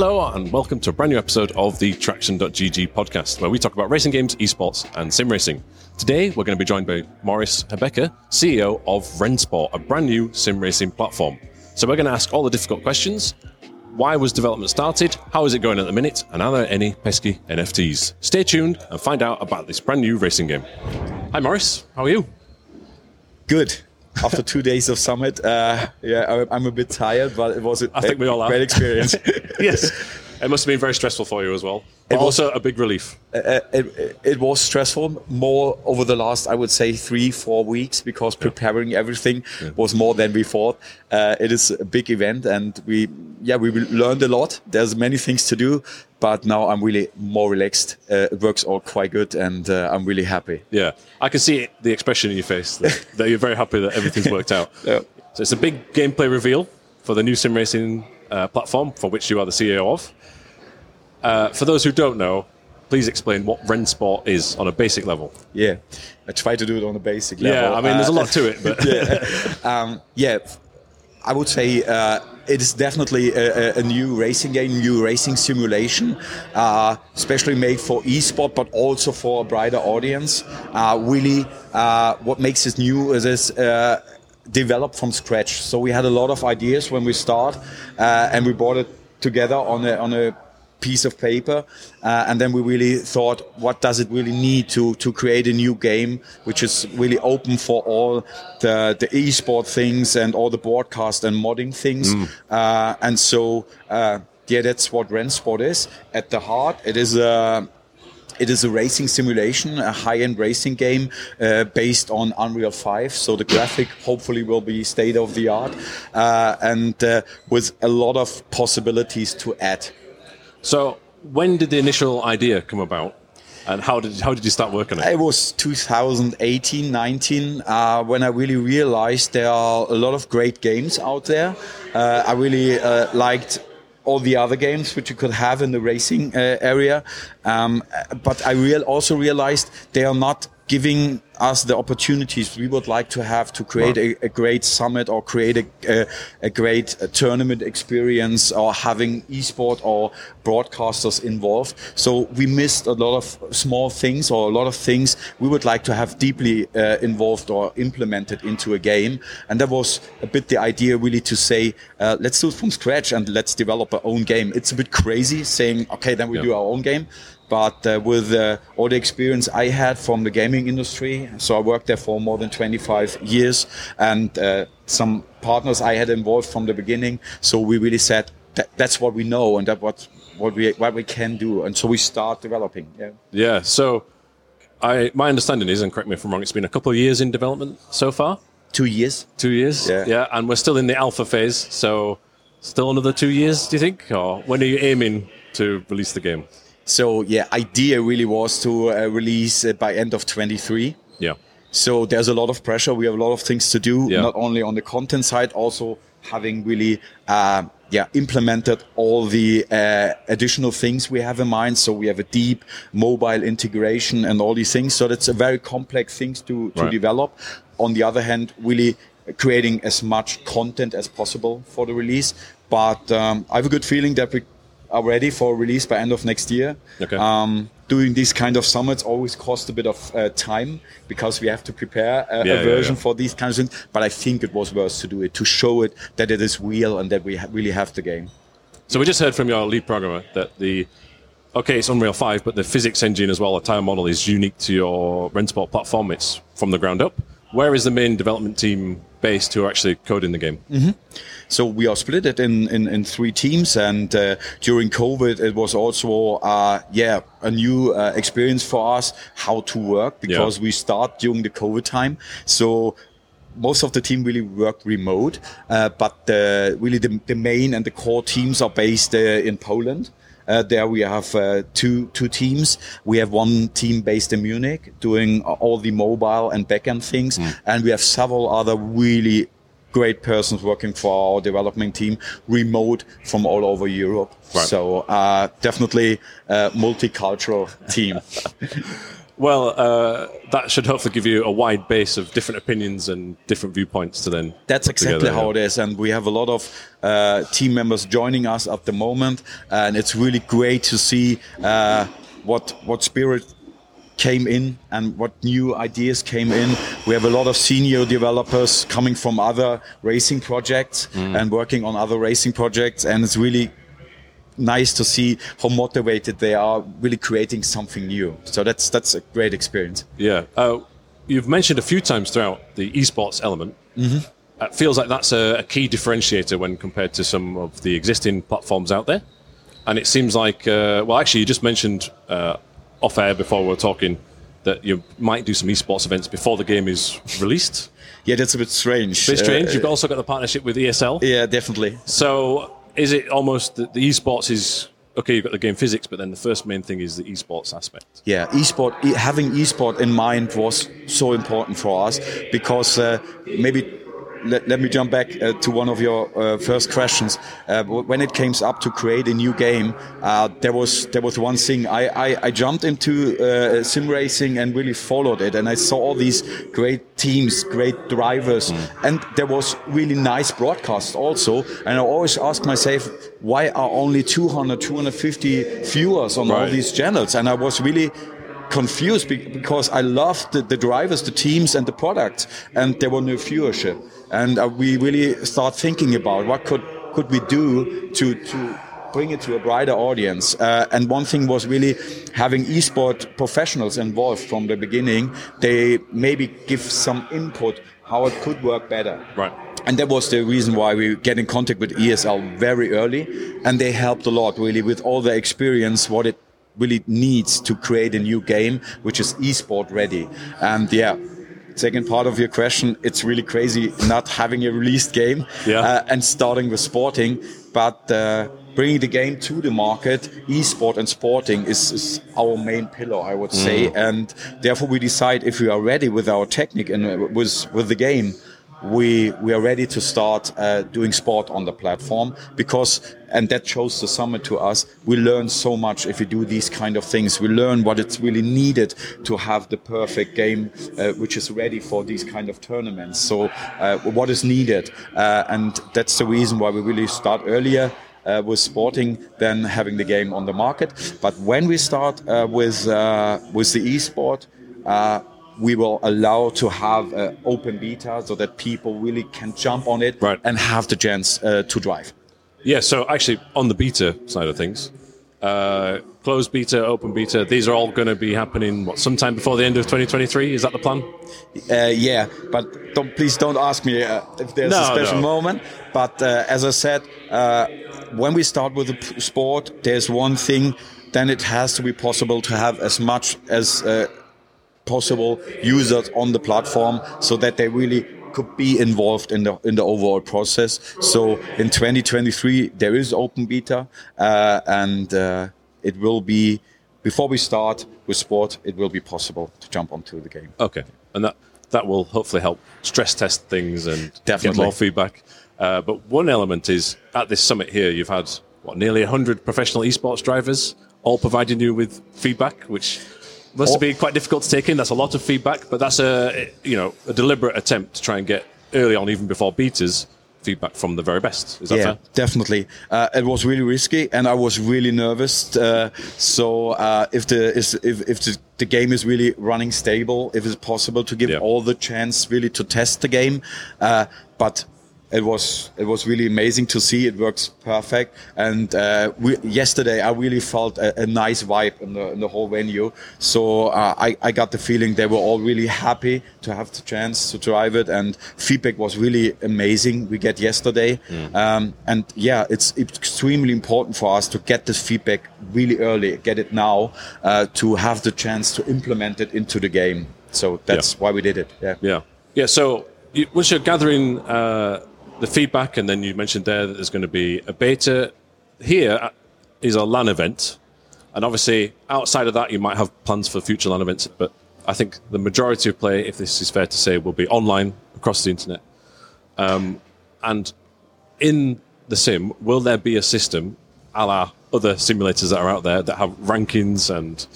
Hello, and welcome to a brand new episode of the Traxion.gg podcast, where we talk about racing games, esports, and sim racing. Today, we're going to be joined by Morris Hebecker, CEO of Rennsport, a brand new sim racing platform. So, we're going to ask all the difficult questions. Why was development started? How is it going at the minute? And are there any pesky NFTs? Stay tuned and find out about this brand new racing game. Hi, Morris. How are you? Good. After two days of summit, uh, yeah, I, I'm a bit tired, but it was a I think we all are. great experience. yes. It must have been very stressful for you as well. It was- also a big relief. Uh, it, it was stressful more over the last, I would say, three, four weeks because preparing everything was more than we thought. Uh, it is a big event, and we, yeah, we learned a lot. There's many things to do, but now I'm really more relaxed. Uh, it works all quite good, and uh, I'm really happy. Yeah. I can see the expression in your face that, that you're very happy that everything's worked out. Yeah. So it's a big gameplay reveal for the new sim racing uh, platform for which you are the CEO of. Uh, for those who don't know, please explain what Rennsport is on a basic level. Yeah, I try to do it on a basic level. Yeah, I mean, there's a Uh, lot to it, but um, yeah, I would say uh, it is definitely a, a- a new racing game, new racing simulation, uh, especially made for esport, but also for a brighter audience. Uh, really, uh, what makes it new is this. Developed from scratch. So we had a lot of ideas when we start uh, and we brought it together on a, on a piece of paper uh, and then we really thought what does it really need to to create a new game which is really open for all the the esport things and all the broadcast and modding things. Uh, and so uh, yeah that's what Rennsport is. At the heart it is a it is a racing simulation, a high-end racing game uh, based on Unreal 5. So the graphic hopefully will be state of the art, uh, and uh, with a lot of possibilities to add. so when did the initial idea come about, and how did how did you start working on it? It was 2018, 19 uh, when I really realized there are a lot of great games out there. Uh, I really uh, liked all the other games which you could have in the racing uh, area, um, but I real also realized they are not giving us the opportunities we would like to have to create a, a great summit or create a, a, a great uh, tournament experience or having esport or broadcasters involved. So we missed a lot of small things or a lot of things we would like to have deeply uh, involved or implemented into a game. And that was a bit the idea really to say, uh, let's do it from scratch and let's develop our own game. It's a bit crazy saying, okay, then we Yeah. do our own game. But uh, with uh, all the experience I had from the gaming industry, so I worked there for more than 25 years, and uh, some partners I had involved from the beginning. So we really said that that's what we know and that what what we what we can do, and so we start developing. Yeah. Yeah. So, I my understanding is, and correct me if I'm wrong, it's been a couple of years in development so far. Two years. Two years. Yeah. Yeah, and we're still in the alpha phase. So, still another two years, do you think, or when are you aiming to release the game? So yeah, idea really was to uh, release it by end of 23. Yeah. So there's a lot of pressure. We have a lot of things to do, Yeah. not only on the content side, also having really, uh, yeah, implemented all the uh, additional things we have in mind. So we have a deep mobile integration and all these things. So that's a very complex things to, to Right. develop. On the other hand, really creating as much content as possible for the release. But um, I have a good feeling that we are ready for release by end of next year. Okay. Um, doing these kind of summits always cost a bit of uh, time because we have to prepare a, Yeah, a version yeah. for these kinds of things. But I think it was worth to do it to show it that it is real and that we ha- really have the game. So we just heard from your lead programmer that the okay, it's Unreal Five, but the physics engine as well, the tire model is unique to your Rennsport platform. It's from the ground up. Where is the main development team based who are actually coding the game? So we are split it in, in, in three teams, and uh, during COVID, it was also uh, yeah a new uh, experience for us how to work because Yeah. we start during the COVID time. So most of the team really worked remote, uh, but the, really the, the main and the core teams are based uh, in Poland. Uh, there we have uh, two two teams. We have one team based in Munich doing all the mobile and backend things, and we have several other really great persons working for our development team remote from all over Europe. Right. So uh, definitely a multicultural team. Well, uh, that should hopefully give you a wide base of different opinions and different viewpoints to then. That's exactly together, how yeah. it is, and we have a lot of uh, team members joining us at the moment, and it's really great to see uh, what what spirit came in and what new ideas came in. We have a lot of senior developers coming from other racing projects and working on other racing projects, and it's really nice to see how motivated they are, really creating something new. So that's that's a great experience. Yeah. Uh, you've mentioned a few times throughout the esports element. Mm-hmm. It feels like that's a, a key differentiator when compared to some of the existing platforms out there. And it seems like, uh, well, actually, you just mentioned uh, off air before we were talking that you might do some esports events before the game is released. Yeah, that's a bit strange. Bit strange. Uh, You've also got the partnership with ESL. yeah, definitely. So is it almost that the esports is okay? You've got the game physics, but then the first main thing is the esports aspect. Yeah, esport. Having esport in mind was so important for us because uh, maybe. Let, let me jump back uh, to one of your uh, first questions. Uh, when it came up to create a new game, uh, there was there was one thing. I, I, I jumped into uh, sim racing and really followed it, and I saw all these great teams, great drivers, and there was really nice broadcasts also. And I always ask myself, why are only 200, 250 viewers on all these channels? And I was really confused because I loved the, the drivers, the teams, and the product, and there were no viewership. And uh, we really start thinking about what could could we do to to bring it to a brighter audience. Uh, and one thing was really having esport professionals involved from the beginning. They maybe give some input how it could work better. Right. And that was the reason why we get in contact with ESL very early, and they helped a lot really with all the experience, what it really needs to create a new game, which is esport ready. And yeah, second part of your question, it's really crazy not having a released game Yeah. uh, and starting with sporting, but uh, bringing the game to the market, esport and sporting is, is our main pillar, I would say. And therefore, we decide if we are ready with our technique and uh, with with the game. We we are ready to start uh, doing sport on the platform because and that shows the summit to us. We learn so much if we do these kind of things. We learn what it's really needed to have the perfect game uh, which is ready for these kind of tournaments. So uh, what is needed, uh, and that's the reason why we really start earlier uh, with sporting than having the game on the market. But when we start uh, with uh, with the esport, uh, we will allow to have uh, open beta so that people really can jump on it Right. and have the chance uh, to drive. Yeah, so actually, on the beta side of things, uh, closed beta, open beta, these are all going to be happening what, sometime before the end of 2023. Is that the plan? Uh, yeah, but don't, please don't ask me uh, if there's No, a special no. moment. But uh, as I said, uh, when we start with the p- sport, there's one thing. Then it has to be possible to have as much as uh, possible users on the platform, so that they really could be involved in the in the overall process. So in 2023, there is open beta, uh, and uh, it will be before we start with sport. It will be possible to jump onto the game. Okay, and that that will hopefully help stress test things and get more feedback. Uh, but one element is at this summit here, you've had what nearly 100 professional esports drivers all providing you with feedback, which must have been quite difficult to take in. That's a lot of feedback, but that's a you know a deliberate attempt to try and get early on, even before betas, feedback from the very best. Is that yeah, fair? definitely. Uh, it was really risky, and I was really nervous. Uh, so uh, if the is, if, if the, the game is really running stable, if it's possible to give Yeah. all the chance really to test the game, uh, but. It was it was really amazing to see. It works perfect. And uh, we, yesterday, I really felt a, a nice vibe in the in the whole venue. So uh, I I got the feeling they were all really happy to have the chance to drive it, and feedback was really amazing. We get yesterday, um, and yeah, it's extremely important for us to get this feedback really early, get it now, uh, to have the chance to implement it into the game. So that's Yeah. why we did it. Yeah. Yeah, yeah. So you, once you're gathering uh, the feedback, and then you mentioned there that there's going to be a beta. Here is uh, a LAN event, and obviously outside of that, you might have plans for future LAN events. But I think the majority of play, if this is fair to say, will be online across the internet. Um, and in the sim, will there be a system, a la other simulators that are out there that have rankings and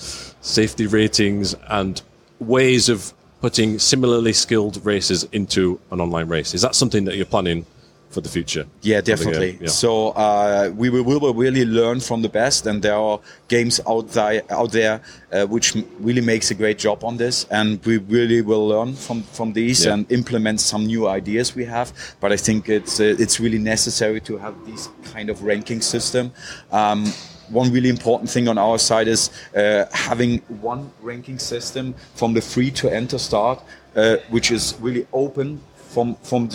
safety ratings and ways of putting similarly skilled races into an online race. Is that something that you're planning for the future? Yeah, definitely. Yeah. So uh, we will, we will really learn from the best, and there are games out there out there uh, which really makes a great job on this, and we really will learn from from these Yeah. and implement some new ideas we have. But I think it's uh, it's really necessary to have this kind of ranking system. Um, one really important thing on our side is uh, having one ranking system from the free to enter start, uh, which is really open from from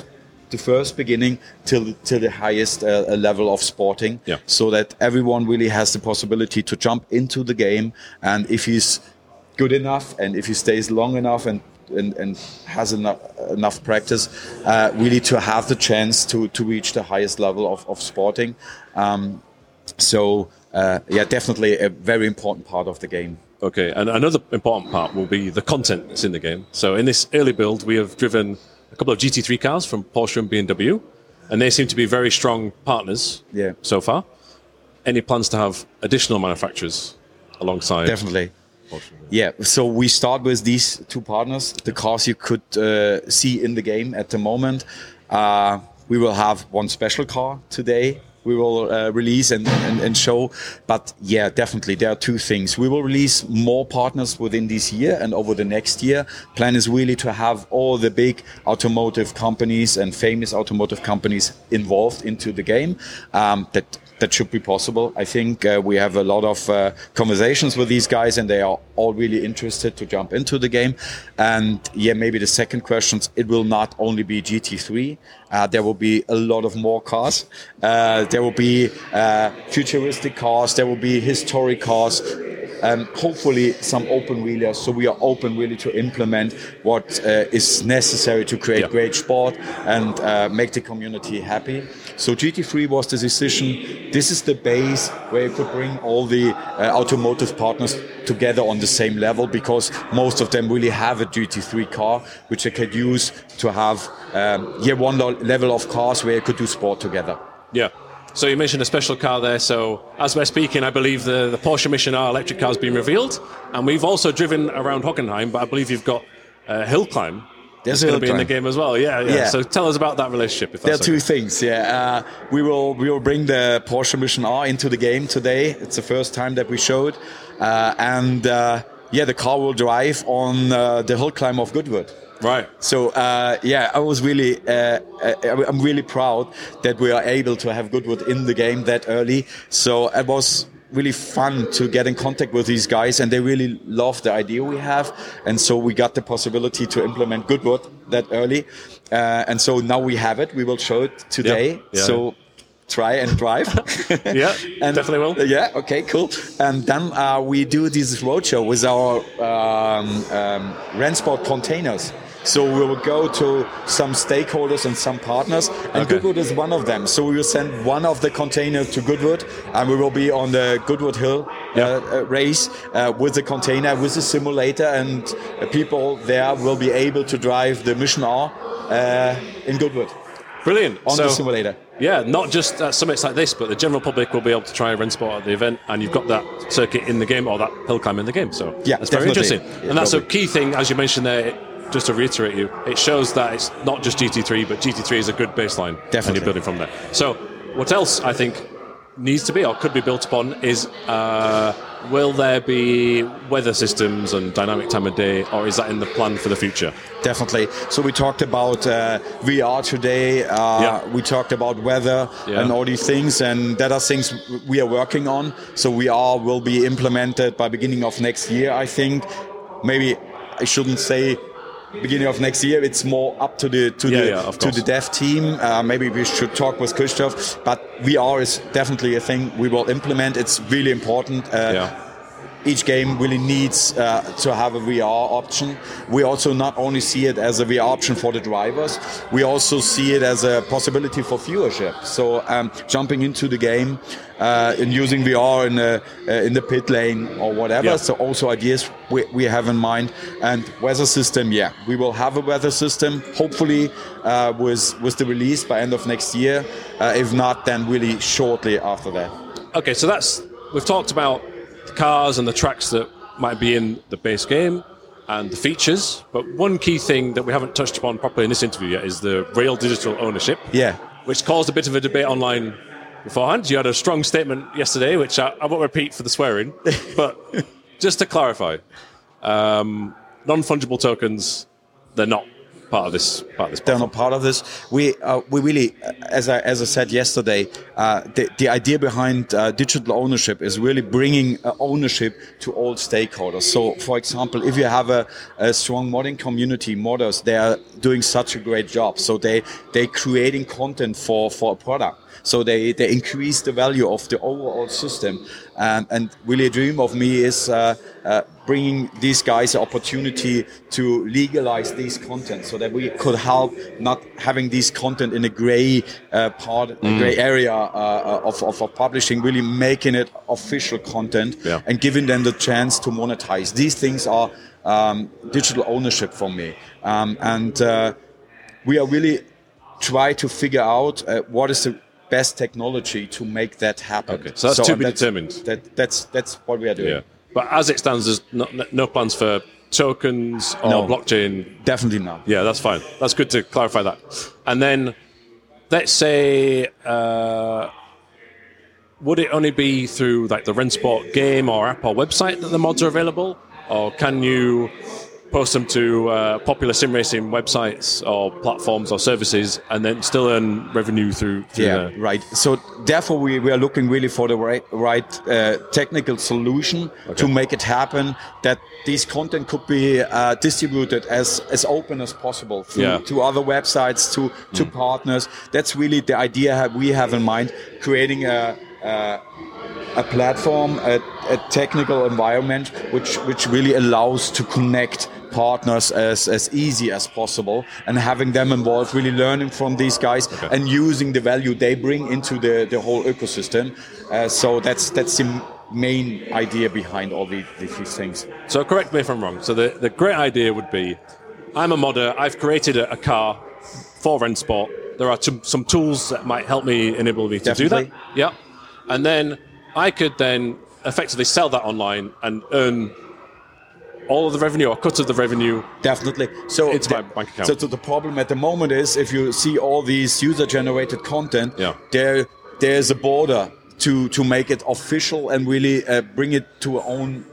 the first beginning till till the highest uh, uh, level of sporting, Yeah. so that everyone really has the possibility to jump into the game, and if he's good enough and if he stays long enough and and, and has enough, enough practice, uh, really to have the chance to, to reach the highest level of, of sporting. Um, so, uh, yeah, definitely a very important part of the game. Okay, and another important part will be the content that's in the game. So in this early build, we have driven couple of GT3 cars from Porsche and BMW, and they seem to be very strong partners Yeah. so far. Any plans to have additional manufacturers alongside? Definitely. Porsche? Yeah, so we start with these two partners, the cars you could uh, see in the game at the moment. Uh, we will have one special car today. We will uh, release and, and, and show. But yeah, definitely, there are two things. We will release more partners within this year and over the next year. Plan is really to have all the big automotive companies and famous automotive companies involved into the game. Um, that that should be possible. I think uh, we have a lot of uh, conversations with these guys, and they are all really interested to jump into the game. And yeah, maybe the second question: it will not only be GT3. Uh, there will be a lot of more cars. Uh, there will be uh, futuristic cars. There will be historic cars. Um, hopefully some open wheelers. So we are open really to implement what uh, is necessary to create Yeah. great sport and uh, make the community happy. So GT3 was the decision. This is the base where you could bring all the uh, automotive partners together on the same level because most of them really have a GT3 car which they could use to have um, yeah one level of cars where you could do sport together. Yeah. So you mentioned a special car there. So as we're speaking, I believe the, the Porsche Mission R electric car has been revealed, and we've also driven around Hockenheim. But I believe you've got uh, hill climb. A going to be in the game as well. Yeah, yeah, Yeah. So tell us about that relationship. If There are two okay. things. Yeah, uh, we will we will bring the Porsche Mission R into the game today. It's the first time that we showed, uh, and uh, yeah, the car will drive on uh, the hill climb of Goodwood. Right. So uh, yeah, I was really, uh, uh, I'm really proud that we are able to have Goodwood in the game that early. So it was really fun to get in contact with these guys, and they really love the idea we have. And so we got the possibility to implement Goodwood that early. Uh, and so now we have it. We will show it today. yeah. So try and drive. Yeah, and definitely will. Yeah. Okay. Cool. And then uh, we do this roadshow with our um, um, Rennsport containers. So we will go to some stakeholders and some partners, and Okay. Goodwood is one of them. So we will send one of the containers to Goodwood, and we will be on the Goodwood Hill uh, Yeah. uh, race uh, with the container, with the simulator, and uh, people there will be able to drive the Mission R uh, in Goodwood Brilliant. on so, the simulator. Yeah, not just at summits like this, but the general public will be able to try a Rennsport at the event, and you've got that circuit in the game or that hill climb in the game. So Yeah, that's very interesting, Yeah, and that's a key thing, as you mentioned there. Just to reiterate you, it shows that it's not just GT3, but GT3 is a good baseline, and Definitely. you're building from there. So, what else I think needs to be or could be built upon is uh, will there be weather systems and dynamic time of day, or is that in the plan for the future? Definitely. So we talked about uh, VR today. Uh, Yeah. We talked about weather Yeah. and all these things, and that are things we are working on. So we are will be implemented by beginning of next year. I think. Maybe I shouldn't say beginning of next year. It's more up to the to Yeah, the yeah, to the dev team. Uh, maybe we should talk with Christoph. But VR is definitely a thing we will implement. It's really important. Uh, Yeah. Each game really needs uh, to have a VR option. We also not only see it as a VR option for the drivers, we also see it as a possibility for viewership. So um, jumping into the game uh, and using VR in the uh, in the pit lane or whatever. Yeah. So also ideas we, we have in mind. And weather system, yeah, we will have a weather system. Hopefully uh, with with the release by end of next year. Uh, if not, then really shortly after that. okay, so that's we've talked about the cars and the tracks that might be in the base game and the features, but one key thing that we haven't touched upon properly in this interview yet is the real digital ownership. Yeah. Which caused a bit of a debate online beforehand. You had a strong statement yesterday, which I, I won't repeat for the swearing, but just to clarify, um, non fungible tokens, they're not part of this part of this. They're not part of this. We uh, we really, as I as I said yesterday, uh, the the idea behind uh, digital ownership is really bringing uh, ownership to all stakeholders. So, for example, if you have a, a strong modding community, modders they are doing such a great job. So they they creating content for for a product. So they, they increase the value of the overall system. Um, and really a dream of me is uh, uh, bringing these guys the opportunity to legalize these content so that we could help not having these content in a gray uh, part, mm. a gray area uh, of, of, of, publishing, really making it official content yeah. and giving them the chance to monetize. These things are um, digital ownership for me. Um, and uh, we are really try to figure out uh, what is the best technology to make that happen. Okay, so that's so to be that's, determined. That, that's that's what we are doing. Yeah. But as it stands, there's no, no plans for tokens or no, blockchain. Definitely not. Yeah, that's fine. That's good to clarify that. And then, let's say, uh, would it only be through like the Rennsport game or app or website that the mods are available, or can you post them to uh, popular sim racing websites or platforms or services, and then still earn revenue through. through yeah, the... right. So therefore, we, we are looking really for the right right uh, technical solution okay. to make it happen. That this content could be uh, distributed as as open as possible through, yeah. to other websites, to to mm. partners. That's really the idea we have in mind, creating a. a a platform, a, a, technical environment which which really allows to connect partners as, as easy as possible and having them involved, really learning from these guys okay. and using the value they bring into the, the whole ecosystem. Uh, so that's that's the main idea behind all the, these things. So correct me if I'm wrong. So the, the great idea would be I'm a modder, I've created a, a car for Rennsport. There are some, some tools that might help me enable me to Definitely. do that. Yeah. And then I could then effectively sell that online and earn all of the revenue or cut of the revenue definitely so it's my bank account. So, so, the problem at the moment is if you see all these user generated content yeah. there there's a border to to make it official and really uh, bring it to own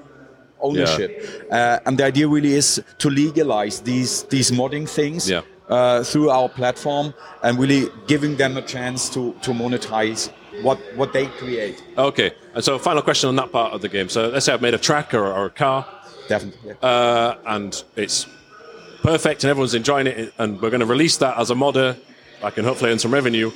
ownership yeah. uh, and the idea really is to legalize these these modding things yeah. uh, through our platform and really giving them a chance to to monetize what what they create okay and so final question on that part of the game so let's say i've made a track or, or a car Definitely. Uh, and it's perfect and everyone's enjoying it. And we're going to release that as a modder. I can hopefully earn some revenue.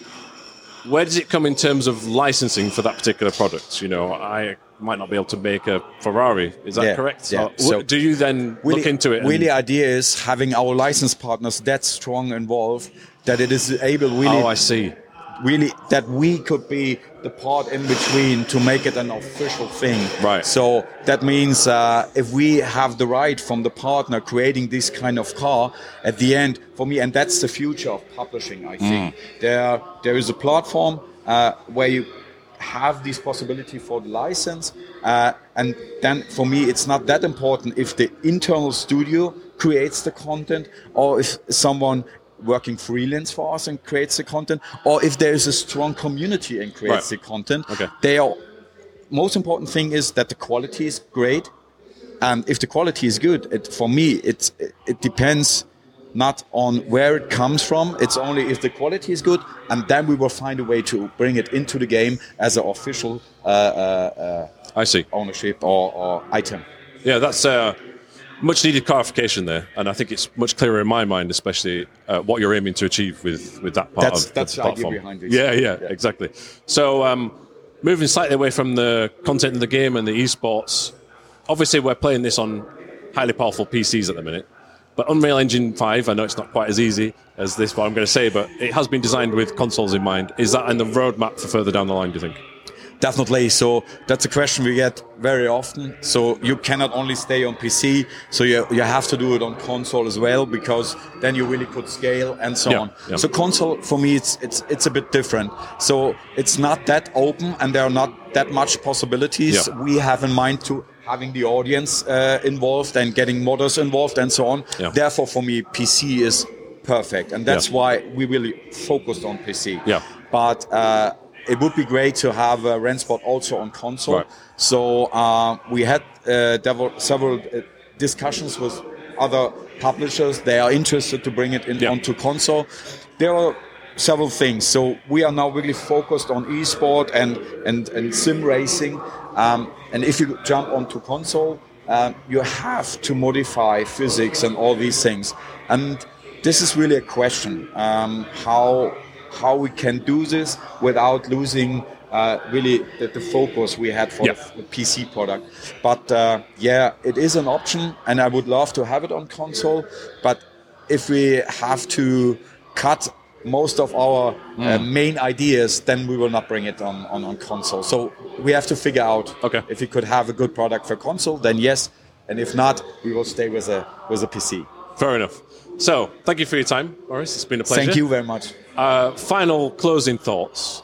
Where does it come in terms of licensing for that particular product? You know, I might not be able to make a Ferrari. Is that yeah, correct? Yeah. so do you then really, look into it? Really, idea is having our license partners that strong involved that it is able really. Oh, I see really that we could be the part in between to make it an official thing. Right. So that means uh, if we have the right from the partner creating this kind of car at the end, for me, and that's the future of publishing. I think mm. there there is a platform uh, where you have this possibility for the license, uh, and then for me, it's not that important if the internal studio creates the content or if someone working freelance for us and creates the content, or if there is a strong community and creates right. the content. Okay. They are most important thing is that the quality is great, and if the quality is good, it, for me it it depends not on where it comes from. It's only if the quality is good, and then we will find a way to bring it into the game as an official uh, uh, uh, I see ownership or, or item. Yeah, that's uh, much needed clarification there, and I think it's much clearer in my mind, especially uh, what you're aiming to achieve with, with that part that's, of that's the platform. behind it. Yeah, yeah, yeah, exactly. So, um, moving slightly away from the content of the game and the esports, obviously we're playing this on highly powerful PCs at the minute. But Unreal Engine 5, I know it's not quite as easy as this, what I'm going to say, but it has been designed with consoles in mind. Is that in the roadmap for further down the line, do you think? Definitely. So that's a question we get very often. So you cannot only stay on PC, so you, you have to do it on console as well because then you really could scale and so Yeah, on. yeah. So console for me it's it's it's a bit different. So it's not that open and there are not that much possibilities. Yeah. We have in mind to having the audience uh, involved and getting modders involved and so on. Therefore, for me, PC is perfect, and that's why we really focused on PC. Yeah. But uh, it would be great to have uh, Rennsport also on console. Right. So uh, we had uh, several uh, discussions with other publishers. They are interested to bring it in Yeah. onto console. There are several things. So we are now really focused on esport and and, and sim racing. Um, and if you jump onto console, um, you have to modify physics and all these things. And this is really a question um, how how we can do this without losing uh, really the, the focus we had for Yeah. the, PC product. But uh, yeah, it is an option, and I would love to have it on console. But if we have to cut most of our Hmm. uh, main ideas, then we will not bring it on, on, on console. So we have to figure out Okay. if we could have a good product for console, then yes. And if not, we will stay with a with a PC. Fair enough. So, thank you for your time, Morris. It's been a pleasure. Thank you very much. Uh, final closing thoughts.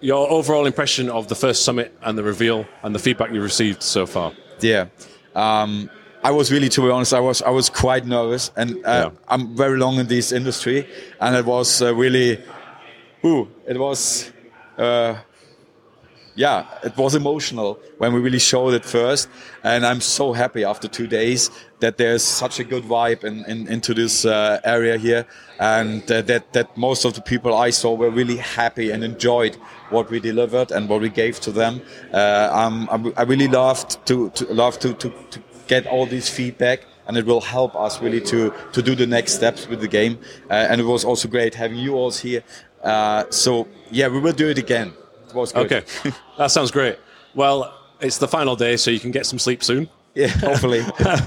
Your overall impression of the first summit and the reveal and the feedback you received so far. Yeah. Um, I was really, to be honest, I was I was quite nervous, and uh, Yeah. I'm very long in this industry, and it was uh, really, ooh, it was, uh, yeah, it was emotional when we really showed it first, and I'm so happy after two days that there's such a good vibe in, in into this uh, area here, and uh, that that most of the people I saw were really happy and enjoyed what we delivered and what we gave to them. Uh, um, I, really loved to, to love to, to, to get all this feedback. And it will help us really to, to do the next steps with the game. Uh, and it was also great having you all here. Uh, so yeah, we will do it again. It was good. Okay, that sounds great. Well, it's the final day, so you can get some sleep soon. yeah, hopefully.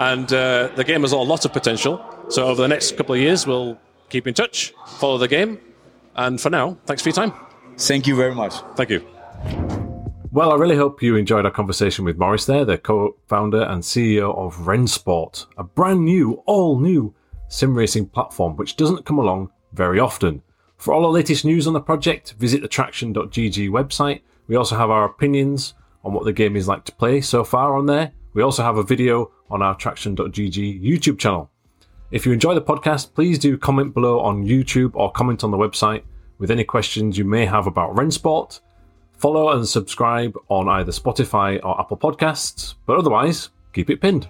And uh, the game has a lot of potential. So, over the next couple of years, we'll keep in touch, follow the game. And for now, thanks for your time. Thank you very much. Thank you. Well, I really hope you enjoyed our conversation with Morris there, the co founder and CEO of Rennsport, a brand new, all new sim racing platform which doesn't come along very often. For all the latest news on the project, visit the traxion.gg website. We also have our opinions on what the game is like to play so far on there. We also have a video on our traxion.gg YouTube channel. If you enjoy the podcast, please do comment below on YouTube or comment on the website with any questions you may have about Rennsport. Follow and subscribe on either Spotify or Apple Podcasts, but otherwise, keep it pinned.